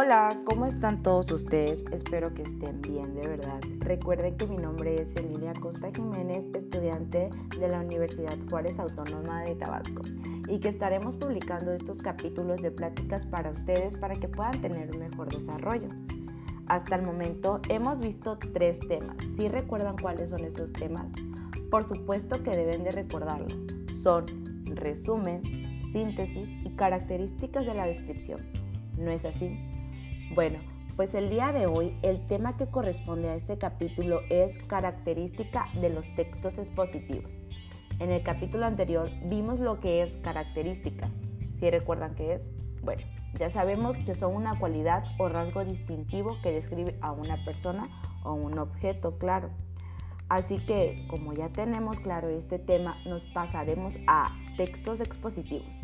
Hola, ¿cómo están todos ustedes? Espero que estén bien, de verdad. Recuerden que mi nombre es Emilia Costa Jiménez, estudiante de la Universidad Juárez Autónoma de Tabasco, y que estaremos publicando estos capítulos de pláticas para ustedes para que puedan tener un mejor desarrollo. Hasta el momento hemos visto tres temas. ¿Sí recuerdan cuáles son esos temas? Por supuesto que deben de recordarlo. Son resumen, síntesis y características de la descripción. ¿No es así? Bueno, pues el día de hoy el tema que corresponde a este capítulo es característica de los textos expositivos. En el capítulo anterior vimos lo que es característica. ¿Sí recuerdan qué es? Bueno, ya sabemos que son una cualidad o rasgo distintivo que describe a una persona o un objeto, claro. Así que, como ya tenemos claro este tema, nos pasaremos a textos expositivos.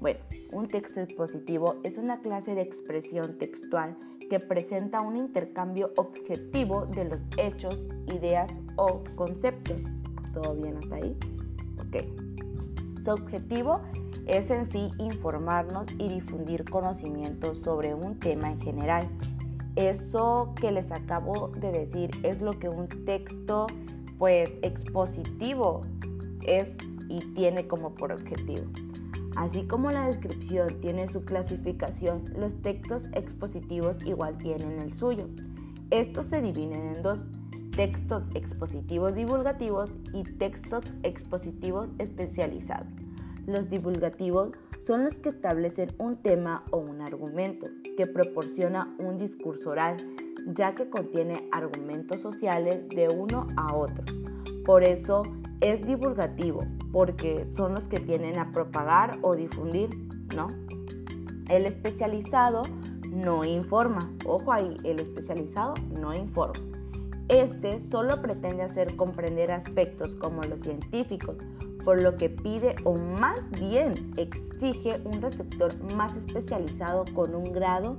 Bueno, un texto expositivo es una clase de expresión textual que presenta un intercambio objetivo de los hechos, ideas o conceptos. ¿Todo bien hasta ahí? Ok. Su objetivo es en sí informarnos y difundir conocimientos sobre un tema en general. Eso que les acabo de decir es lo que un texto pues expositivo es y tiene como por objetivo. Así como la descripción tiene su clasificación, los textos expositivos igual tienen el suyo. Estos se dividen en dos, textos expositivos divulgativos y textos expositivos especializados. Los divulgativos son los que establecen un tema o un argumento que proporciona un discurso oral, ya que contiene argumentos sociales de uno a otro. Por eso es divulgativo, porque son los que tienen a propagar o difundir, ¿no? El especializado no informa. Ojo ahí, el especializado no informa. Este solo pretende hacer comprender aspectos como los científicos, por lo que pide o más bien exige un receptor más especializado con un grado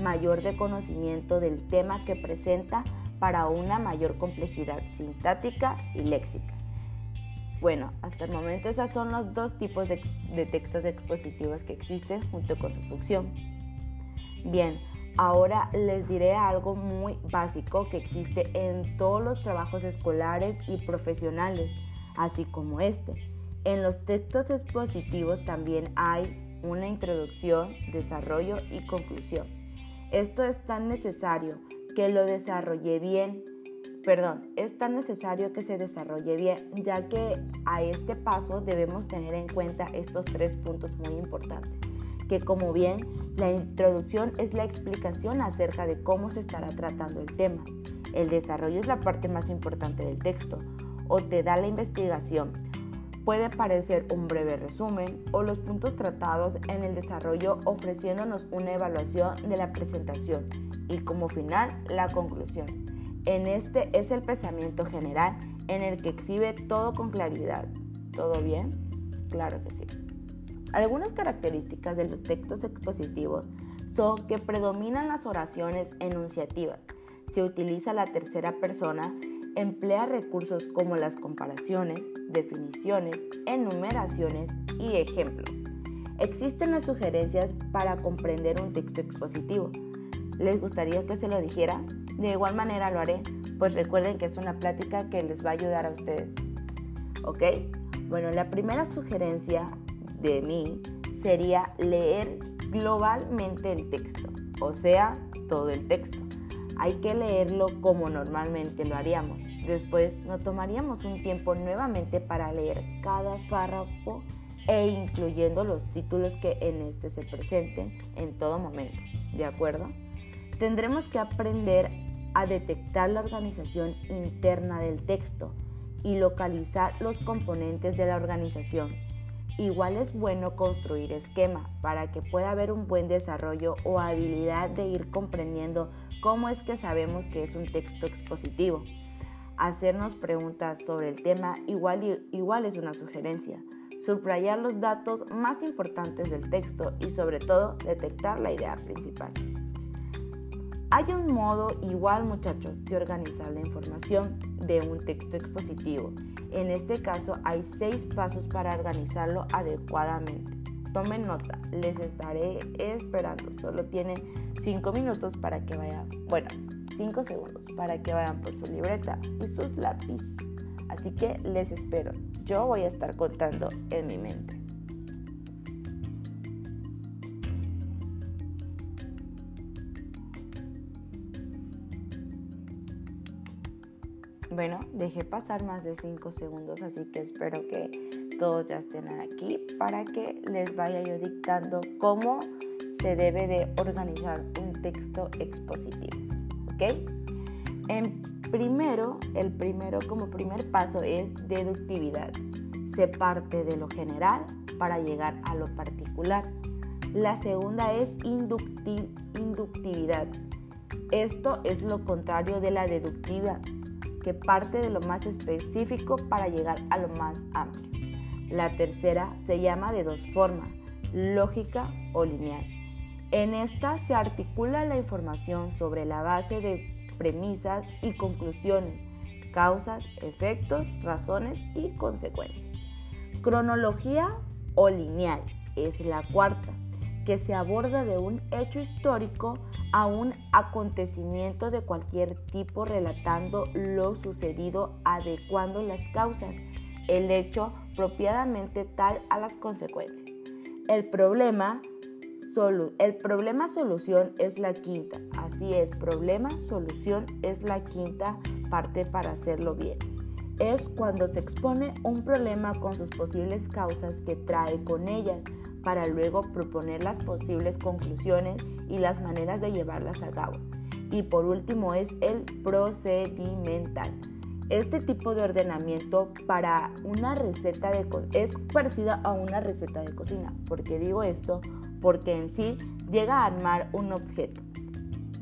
mayor de conocimiento del tema que presenta para una mayor complejidad sintáctica y léxica. Bueno, hasta el momento esos son los dos tipos de, de textos expositivos que existen junto con su función. Bien, ahora les diré algo muy básico que existe en todos los trabajos escolares y profesionales, así como este. En los textos expositivos también hay una introducción, desarrollo y conclusión. Esto es tan necesario que lo desarrolle bien perdón, es tan necesario que se desarrolle bien, ya que a este paso debemos tener en cuenta estos tres puntos muy importantes, que como bien la introducción es la explicación acerca de cómo se estará tratando el tema, el desarrollo es la parte más importante del texto, o te da la investigación, puede parecer un breve resumen o los puntos tratados en el desarrollo ofreciéndonos una evaluación de la presentación y como final la conclusión. En este es el pensamiento general en el que exhibe todo con claridad. ¿Todo bien? Claro que sí. Algunas características de los textos expositivos son que predominan las oraciones enunciativas. Se utiliza la tercera persona, emplea recursos como las comparaciones, definiciones, enumeraciones y ejemplos. Existen las sugerencias para comprender un texto expositivo. ¿Les gustaría que se lo dijera? De igual manera lo haré, pues recuerden que es una plática que les va a ayudar a ustedes. ¿Ok? Bueno, la primera sugerencia de mí sería leer globalmente el texto, o sea, todo el texto. Hay que leerlo como normalmente lo haríamos. Después nos tomaríamos un tiempo nuevamente para leer cada párrafo e incluyendo los títulos que en este se presenten en todo momento. ¿De acuerdo? Tendremos que aprender a detectar la organización interna del texto y localizar los componentes de la organización. Igual es bueno construir esquema para que pueda haber un buen desarrollo o habilidad de ir comprendiendo cómo es que sabemos que es un texto expositivo. Hacernos preguntas sobre el tema igual, igual es una sugerencia. Subrayar los datos más importantes del texto y sobre todo detectar la idea principal. Hay un modo igual, muchachos, de organizar la información de un texto expositivo. En este caso hay seis pasos para organizarlo adecuadamente. tomen nota, les estaré esperando. Solo tienen 5 minutos para que vayan, bueno, 5 segundos para que vayan por su libreta y sus lápices. Así que les espero. Yo voy a estar contando en mi mente. Bueno, dejé pasar más de 5 segundos, así que espero que todos ya estén aquí para que les vaya yo dictando cómo se debe de organizar un texto expositivo. ¿Ok? En primero, el primero como primer paso es deductividad. Se parte de lo general para llegar a lo particular. La segunda es inductividad. Esto es lo contrario de la deductiva que parte de lo más específico para llegar a lo más amplio. La tercera se llama de dos formas, lógica o lineal. En esta se articula la información sobre la base de premisas y conclusiones, causas, efectos, razones y consecuencias. Cronología o lineal es la cuarta que se aborda de un hecho histórico a un acontecimiento de cualquier tipo relatando lo sucedido, adecuando las causas, el hecho propiamente tal a las consecuencias. El problema, el problema solución es la quinta, así es, problema solución es la quinta parte para hacerlo bien. Es cuando se expone un problema con sus posibles causas que trae con ellas para luego proponer las posibles conclusiones y las maneras de llevarlas a cabo. Y por último es el procedimental. Este tipo de ordenamiento para una receta de es parecido a una receta de cocina. ¿Por qué digo esto? Porque en sí llega a armar un objeto.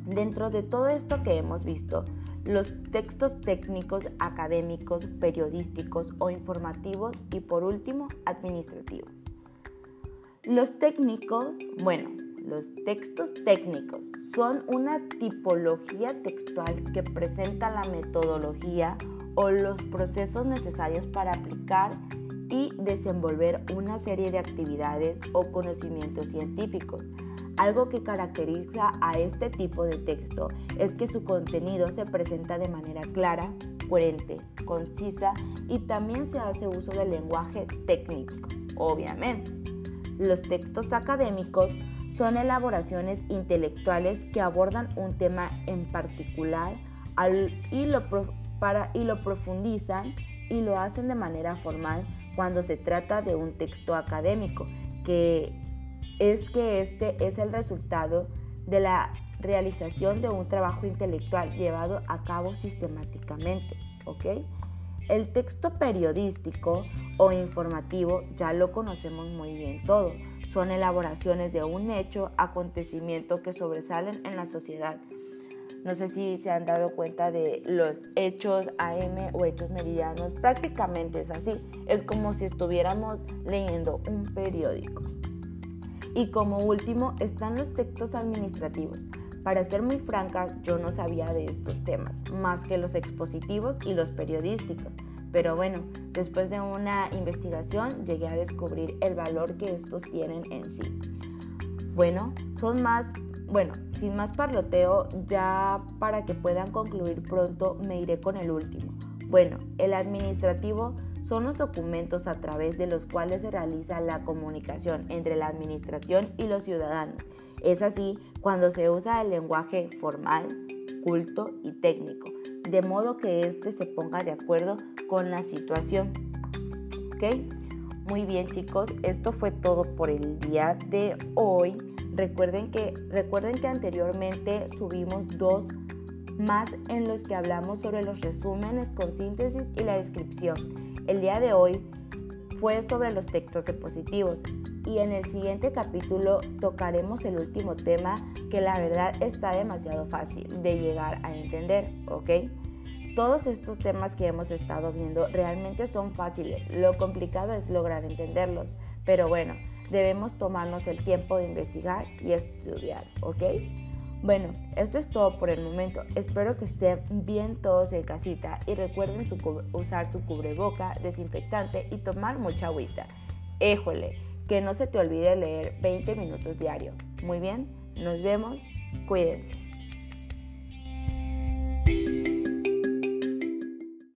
Dentro de todo esto que hemos visto, los textos técnicos, académicos, periodísticos o informativos y por último administrativos. Los técnicos, bueno, los textos técnicos son una tipología textual que presenta la metodología o los procesos necesarios para aplicar y desenvolver una serie de actividades o conocimientos científicos. Algo que caracteriza a este tipo de texto es que su contenido se presenta de manera clara, coherente, concisa y también se hace uso del lenguaje técnico, obviamente. Los textos académicos son elaboraciones intelectuales que abordan un tema en particular y, lo y lo profundizan y lo hacen de manera formal cuando se trata de un texto académico, que es que este es el resultado de la realización de un trabajo intelectual llevado a cabo sistemáticamente. ¿ok?, el texto periodístico o informativo ya lo conocemos muy bien todo. Son elaboraciones de un hecho, acontecimiento que sobresalen en la sociedad. No sé si se han dado cuenta de los hechos AM o hechos meridianos. Prácticamente es así. Es como si estuviéramos leyendo un periódico. Y como último están los textos administrativos. Para ser muy franca, yo no sabía de estos temas, más que los expositivos y los periodísticos. Pero bueno, después de una investigación llegué a descubrir el valor que estos tienen en sí. Bueno, son más, bueno, sin más parloteo, ya para que puedan concluir pronto me iré con el último. Bueno, el administrativo son los documentos a través de los cuales se realiza la comunicación entre la administración y los ciudadanos. Es así cuando se usa el lenguaje formal, culto y técnico, de modo que éste se ponga de acuerdo con la situación. Muy bien chicos, esto fue todo por el día de hoy. Recuerden que, recuerden que anteriormente subimos dos más en los que hablamos sobre los resúmenes con síntesis y la descripción. El día de hoy fue sobre los textos diapositivos y en el siguiente capítulo tocaremos el último tema que la verdad está demasiado fácil de llegar a entender, ¿ok? Todos estos temas que hemos estado viendo realmente son fáciles, lo complicado es lograr entenderlos, pero bueno, debemos tomarnos el tiempo de investigar y estudiar, ¿ok? Bueno, esto es todo por el momento. Espero que estén bien todos en casita y recuerden usar su cubreboca, desinfectante y tomar mucha agüita. Éjole, que no se te olvide leer 20 minutos diario. Muy bien, nos vemos, cuídense.